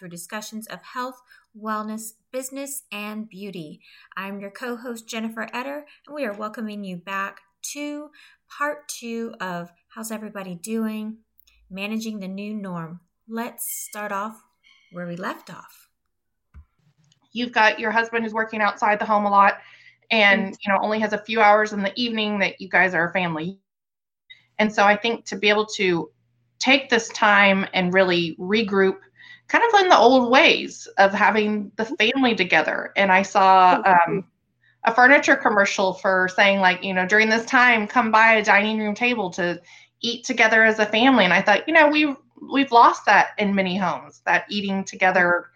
Through discussions of health, wellness, business, and beauty. I'm your co-host Jennifer Etter, and we are welcoming you back to part two of how's everybody doing, managing the new norm. Let's start off where we left off. you've got your husband who's working outside the home a lot and mm-hmm. you know only has a few hours in the evening that you guys are a family and so i think to be able to take this time and really regroup kind of in the old ways of having the family together and i saw um, a furniture commercial for saying like you know during this time come buy a dining room table to eat together as a family and i thought you know we we've lost that in many homes that eating together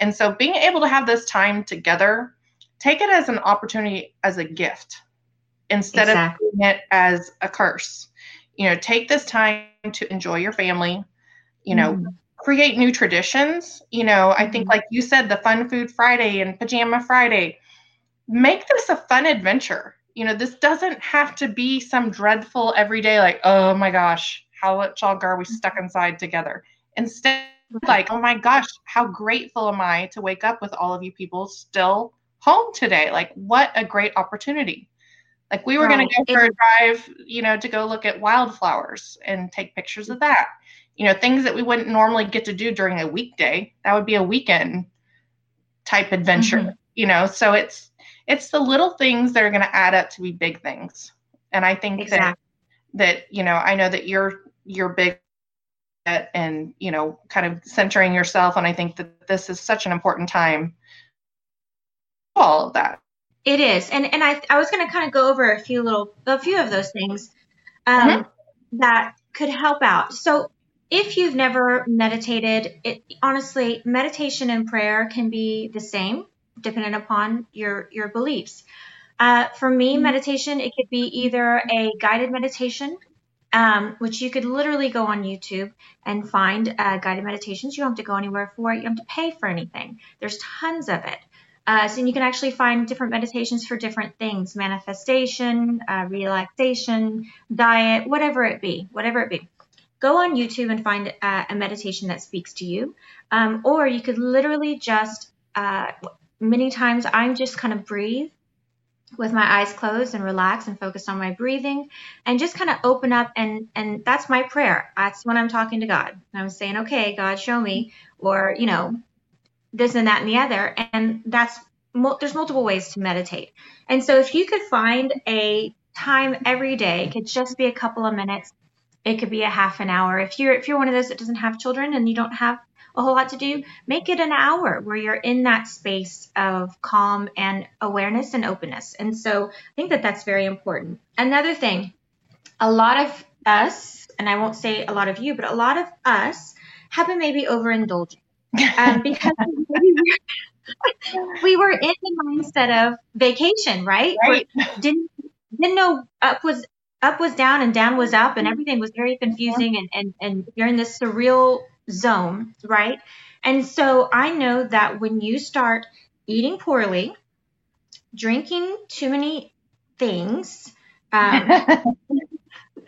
and so being able to have this time together, take it as an opportunity as a gift instead Exactly. of it as a curse. You know, take this time to enjoy your family, you know, Mhm. Create new traditions. You know, I think Mhm. like you said, the fun food Friday and pajama Friday, make this a fun adventure. You know, this doesn't have to be some dreadful everyday, like, oh my gosh, how much longer are we stuck inside together? Instead, like, oh my gosh, how grateful am I to wake up with all of you people still home today? Like, what a great opportunity. Like, we were going to go for a drive, you know, to go look at wildflowers and take pictures of that. You know, things that we wouldn't normally get to do during a weekday. That would be a weekend type adventure, Mhm. you know? So it's, it's the little things that are going to add up to be big things. And I think that Exactly. that you know i know that you're you're big at and you know kind of centering yourself and i think that this is such an important time all of that It is, and and I I was going to kind of go over a few little a few of those things um, Mhm. that could help out. So if you've never meditated, it honestly meditation and prayer can be the same depending upon your your beliefs. Uh, for me, meditation it could be either a guided meditation. Um, which you could literally go on YouTube and find uh, guided meditations. You don't have to go anywhere for it. You don't have to pay for anything. There's tons of it. Uh, so you can actually find different meditations for different things manifestation, uh, relaxation, diet, whatever it be, whatever it be. Go on YouTube and find uh, a meditation that speaks to you. Um, or you could literally just, uh, many times, I'm just kind of breathe with my eyes closed and relax and focus on my breathing and just kind of open up and and that's my prayer. That's when i'm talking to god. I'm saying okay god show me or you know this and that and the other. And that's there's multiple ways to meditate. And so if you could find a time every day it could just be a couple of minutes it could be a half an hour if you're if you're one of those that doesn't have children and you don't have a whole lot to do make it an hour where you're in that space of calm and awareness and openness and so i think that that's very important another thing a lot of us and i won't say a lot of you but a lot of us have been maybe overindulging um, because we were, in the mindset of vacation, right? Right. Didn't didn't know up was up was down and down was up, and everything was very confusing, and and and you're in this surreal zone, right? And so I know that when you start eating poorly, drinking too many things, um,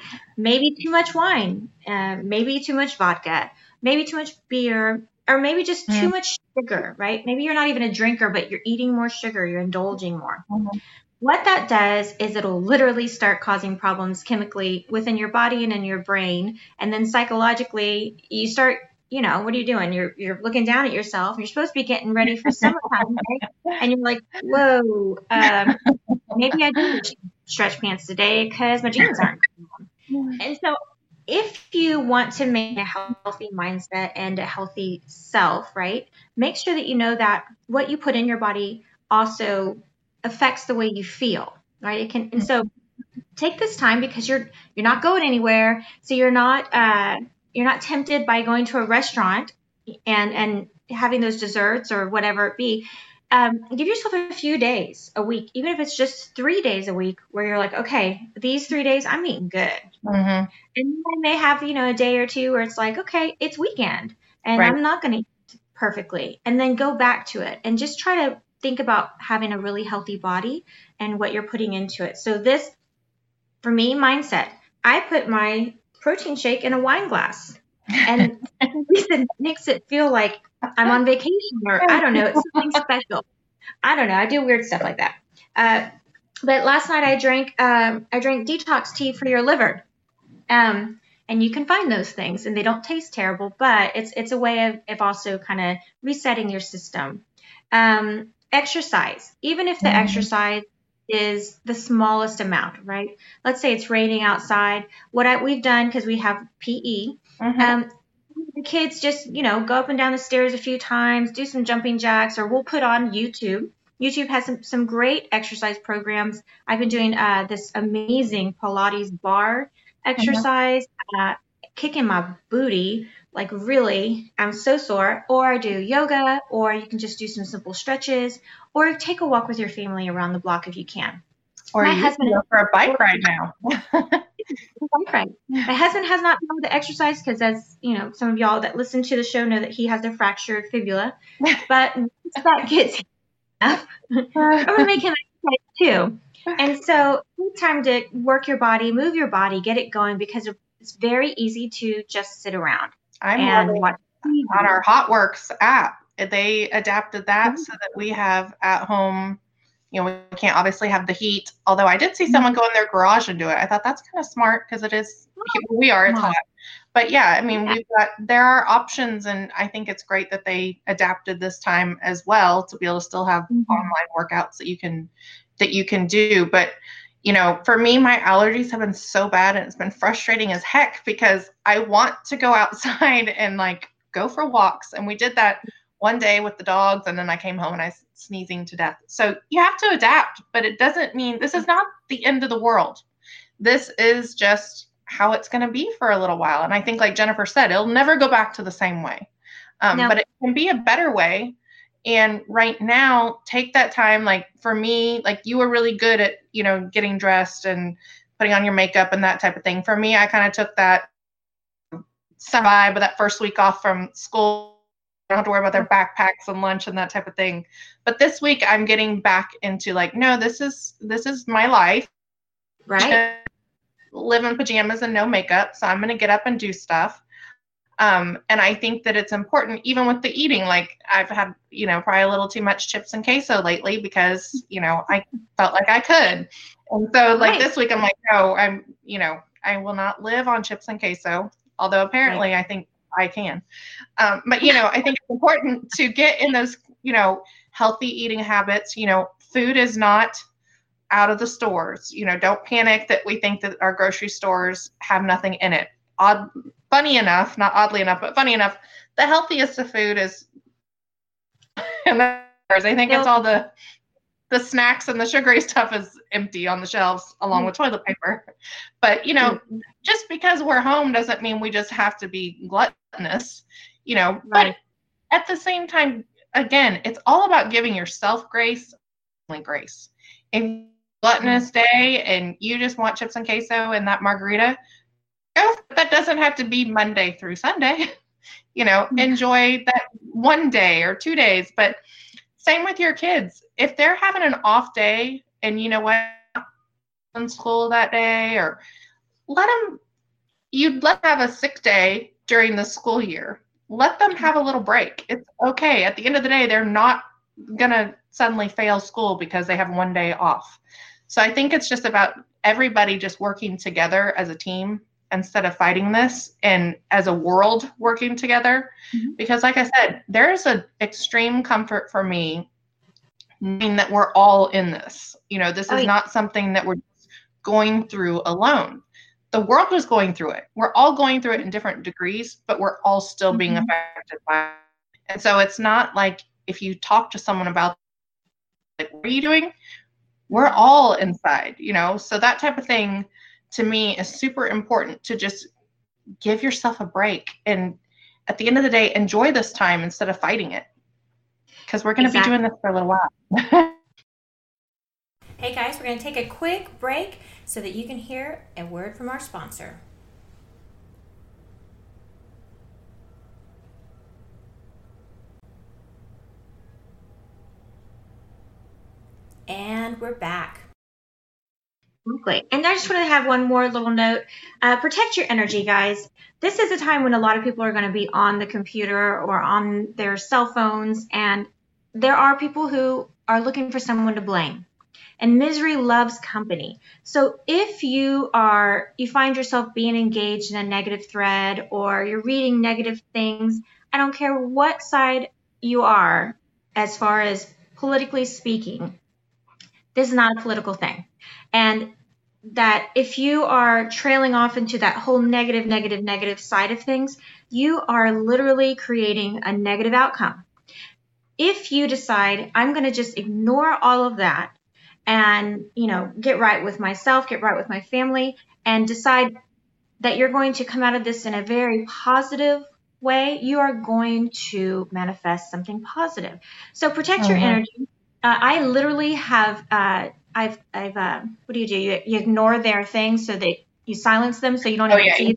maybe too much wine, uh, maybe too much vodka, maybe too much beer, or maybe just too Mm. much sugar, right? Maybe you're not even a drinker, but you're eating more sugar, you're indulging more. Mm-hmm. What that does is it'll literally start causing problems chemically within your body and in your brain. And then psychologically, you start, you know, what are you doing? You're you're looking down at yourself. You're supposed to be getting ready for summertime, right? And you're like, whoa, um, maybe I do stretch pants today because my jeans aren't. And so if you want to make a healthy mindset and a healthy self, right, make sure that you know that what you put in your body also affects the way you feel, right? It can, and so take this time because you're you're not going anywhere, so you're not uh, you're not tempted by going to a restaurant and and having those desserts or whatever it be um, give yourself a few days a week, even if it's just three days a week, where you're like, okay, these three days I'm eating good, mm-hmm. and then they have you know a day or two where it's like, okay, it's weekend, and right. I'm not going to eat perfectly, and then go back to it and just try to think about having a really healthy body and what you're putting into it. So this, for me, mindset. I put my protein shake in a wine glass. And reason makes it feel like I'm on vacation or I don't know, it's something special. I don't know. I do weird stuff like that. Uh, but last night I drank um, I drank detox tea for your liver. Um, and you can find those things and they don't taste terrible, but it's it's a way of, of also kind of resetting your system. Um, exercise, even if the mm-hmm. exercise is the smallest amount, right? Let's say it's raining outside. What I, we've done because we have PE, mm-hmm. um, the kids just, you know, go up and down the stairs a few times, do some jumping jacks, or we'll put on YouTube. YouTube has some, some great exercise programs. I've been doing uh, this amazing Pilates bar exercise, uh, kicking my booty, like really, I'm so sore. Or I do yoga, or you can just do some simple stretches, or take a walk with your family around the block if you can. Or my husband go for a bike ride now. bike ride. My husband has not been able to exercise because, as you know, some of y'all that listen to the show know that he has a fractured fibula. But once that gets enough, I'm gonna make him exercise too. And so, time to work your body, move your body, get it going because it's very easy to just sit around I'm and on our HOTWORX app. They adapted that mm-hmm. so that we have at home you know, we can't obviously have the heat. Although I did see someone go in their garage and do it. I thought that's kind of smart because it is we are it's hot. But yeah, I mean, we've got there are options, and I think it's great that they adapted this time as well to be able to still have mm-hmm. online workouts that you can that you can do. But you know, for me, my allergies have been so bad, and it's been frustrating as heck because I want to go outside and like go for walks, and we did that one day with the dogs, and then I came home and I was sneezing to death. So you have to adapt, but it doesn't mean this is not the end of the world. This is just how it's going to be for a little while. And I think, like Jennifer said, it'll never go back to the same way, um, no. but it can be a better way. And right now, take that time. Like for me, like you were really good at, you know, getting dressed and putting on your makeup and that type of thing. For me, I kind of took that vibe of that first week off from school don't have to worry about their backpacks and lunch and that type of thing. But this week I'm getting back into like, no, this is this is my life. Right. Live in pajamas and no makeup. So I'm gonna get up and do stuff. Um, and I think that it's important, even with the eating. Like I've had, you know, probably a little too much chips and queso lately because, you know, I felt like I could. And so, like right. this week, I'm like, no, I'm, you know, I will not live on chips and queso. Although apparently, right. I think I can. Um, but you know, I think it's important to get in those, you know, healthy eating habits. You know, food is not out of the stores. You know, don't panic that we think that our grocery stores have nothing in it. Odd, funny enough, not oddly enough, but funny enough, the healthiest of food is. And I think it's all the the snacks and the sugary stuff is empty on the shelves along mm. with toilet paper. But you know, mm. just because we're home doesn't mean we just have to be gluttonous, you know. Right. But at the same time, again, it's all about giving yourself grace, like grace. If gluttonous mm. day and you just want chips and queso and that margarita, Oh, that doesn't have to be Monday through Sunday. you know, enjoy that one day or two days, but same with your kids. If they're having an off day and you know what, in school that day, or let them, you'd let them have a sick day during the school year. let them mm-hmm. have a little break. It's okay. At the end of the day, they're not going to suddenly fail school because they have one day off. So I think it's just about everybody just working together as a team instead of fighting this and as a world working together. Mm-hmm. because like i said there's an extreme comfort for me knowing that we're all in this. You know this oh, is yeah. not something that we're going through alone. The world is going through it. We're all going through it in different degrees but we're all still being mm-hmm. affected by it. And so it's not like if you talk to someone about like what are you doing? We're all inside you know? So that type of thing to me is super important to just give yourself a break and at the end of the day enjoy this time instead of fighting it because we're going to exactly. be doing this for a little while hey guys we're going to take a quick break so that you can hear a word from our sponsor And we're back. Exactly. And I just want to have one more little note. Uh, protect your energy, guys. This is a time when a lot of people are going to be on the computer or on their cell phones, and there are people who are looking for someone to blame. And misery loves company. So if you are, you find yourself being engaged in a negative thread or you're reading negative things, I don't care what side you are as far as politically speaking, this is not a political thing. And that if you are trailing off into that whole negative, negative, negative side of things, you are literally creating a negative outcome. If you decide, I'm going to just ignore all of that and, you know, get right with myself, get right with my family, and decide that you're going to come out of this in a very positive way, you are going to manifest something positive. So protect uh-huh. your energy. Uh, I literally have uh, I've I've uh, what do you do? You, you ignore their things so that you silence them so you don't oh, even yeah, see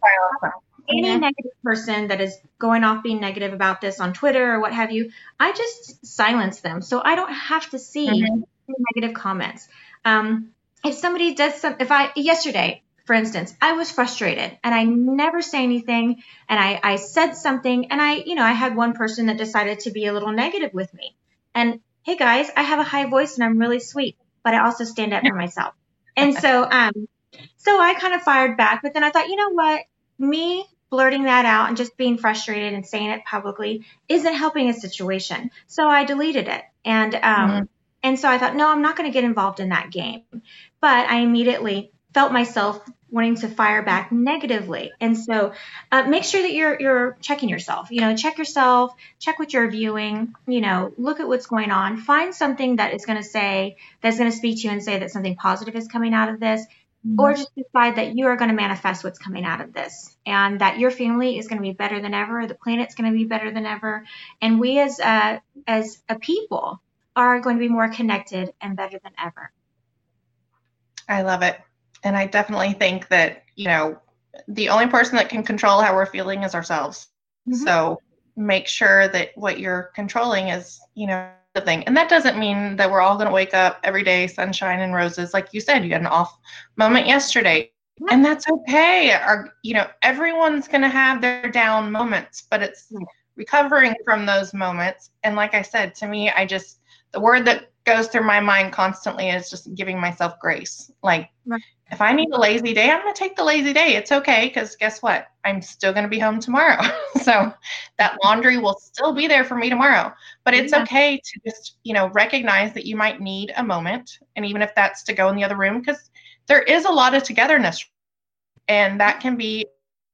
any mm-hmm. negative person that is going off being negative about this on Twitter or what have you. I just silence them so I don't have to see mm-hmm. negative comments. Um, if somebody does some, if I yesterday, for instance, I was frustrated and I never say anything and I, I said something and I, you know, I had one person that decided to be a little negative with me. And hey guys, I have a high voice and I'm really sweet, but I also stand up for myself. And so, um, so I kind of fired back, but then I thought, you know what? Me blurting that out and just being frustrated and saying it publicly isn't helping a situation. So I deleted it. And, um, mm-hmm. and so I thought, no, I'm not going to get involved in that game. But I immediately felt myself wanting to fire back negatively. And so uh, make sure that you're you're checking yourself. You know, check yourself, check what you're viewing. You know, look at what's going on. Find something that is going to say that's going to speak to you and say that something positive is coming out of this. Mm-hmm. Or just decide that you are going to manifest what's coming out of this, and that your family is going to be better than ever. The planet's going to be better than ever, and we as a, as a people are going to be more connected and better than ever. I love it and I definitely think that, you know, the only person that can control how we're feeling is ourselves. Mm-hmm. So make sure that what you're controlling is, you know, the thing. And that doesn't mean that we're all going to wake up every day, sunshine and roses. Like you said, you had an off moment yesterday. And that's okay. Or, you know, everyone's going to have their down moments, but it's recovering from those moments. And like I said, to me, I just, the word that goes through my mind constantly is just giving myself grace. Like, right if I need a lazy day, I'm going to take the lazy day. It's okay because guess what? I'm still going to be home tomorrow. so that laundry will still be there for me tomorrow. But it's yeah. okay to just, you know, recognize that you might need a moment. And even if that's to go in the other room, because there is a lot of togetherness. And that can be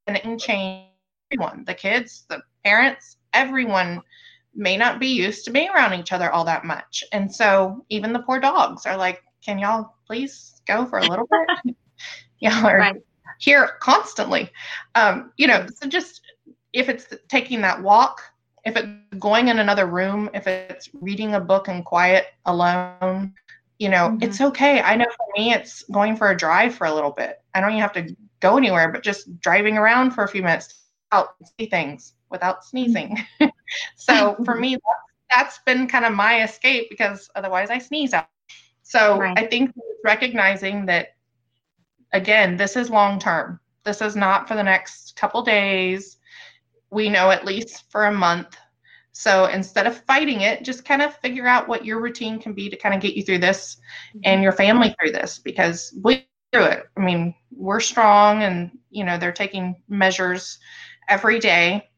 an change everyone, the kids, the parents, everyone may not be used to being around each other all that much. And so even the poor dogs are like, can y'all please go for a little bit. Y'all are right. here constantly. Um, you know, so just if it's taking that walk, if it's going in another room, if it's reading a book in quiet alone, you know, mm-hmm. it's okay. I know for me, it's going for a drive for a little bit. I don't even have to go anywhere, but just driving around for a few minutes out see things without sneezing. Mm-hmm. so for mm-hmm. me, that's been kind of my escape because otherwise I sneeze out. So right. I think recognizing that, again, this is long term. This is not for the next couple days. we know at least for a month. So instead of fighting it, just kind of figure out what your routine can be to kind of get you through this mm-hmm. and your family through this because we through it. I mean, we're strong and you know, they're taking measures every day.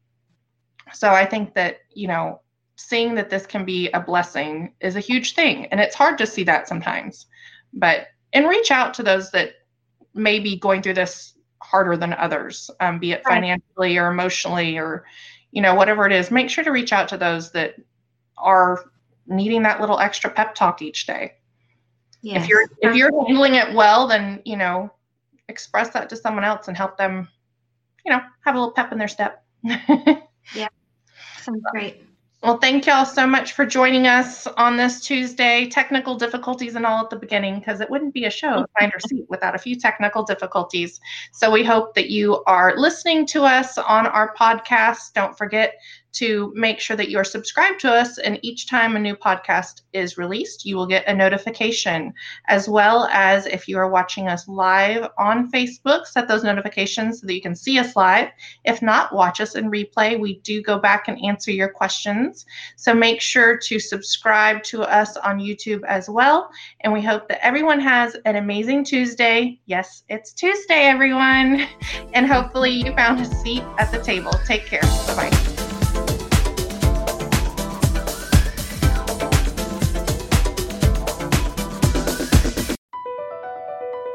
So I think that, you know, seeing that this can be a blessing is a huge thing. And it's hard to see that sometimes. But and reach out to those that may be going through this harder than others, um, be it financially or emotionally or, you know, whatever it is. Make sure to reach out to those that are needing that little extra pep talk each day. Yes. If you're if you're handling it well, then you know, express that to someone else and help them, you know, have a little pep in their step. Sounds great. Well, thank y'all so much for joining us on this Tuesday. Technical difficulties and all at the beginning, because it wouldn't be a show, Find Your Seat, without a few technical difficulties. So we hope that you are listening to us on our podcast. Don't forget to make sure that you are subscribed to us, and each time a new podcast is released, you will get a notification. As well as if you are watching us live on Facebook, set those notifications so that you can see us live. If not, watch us in replay. We do go back and answer your questions. So make sure to subscribe to us on YouTube as well. And we hope that everyone has an amazing Tuesday. Yes, it's Tuesday, everyone. And hopefully you found a seat at the table. Take care. Bye bye.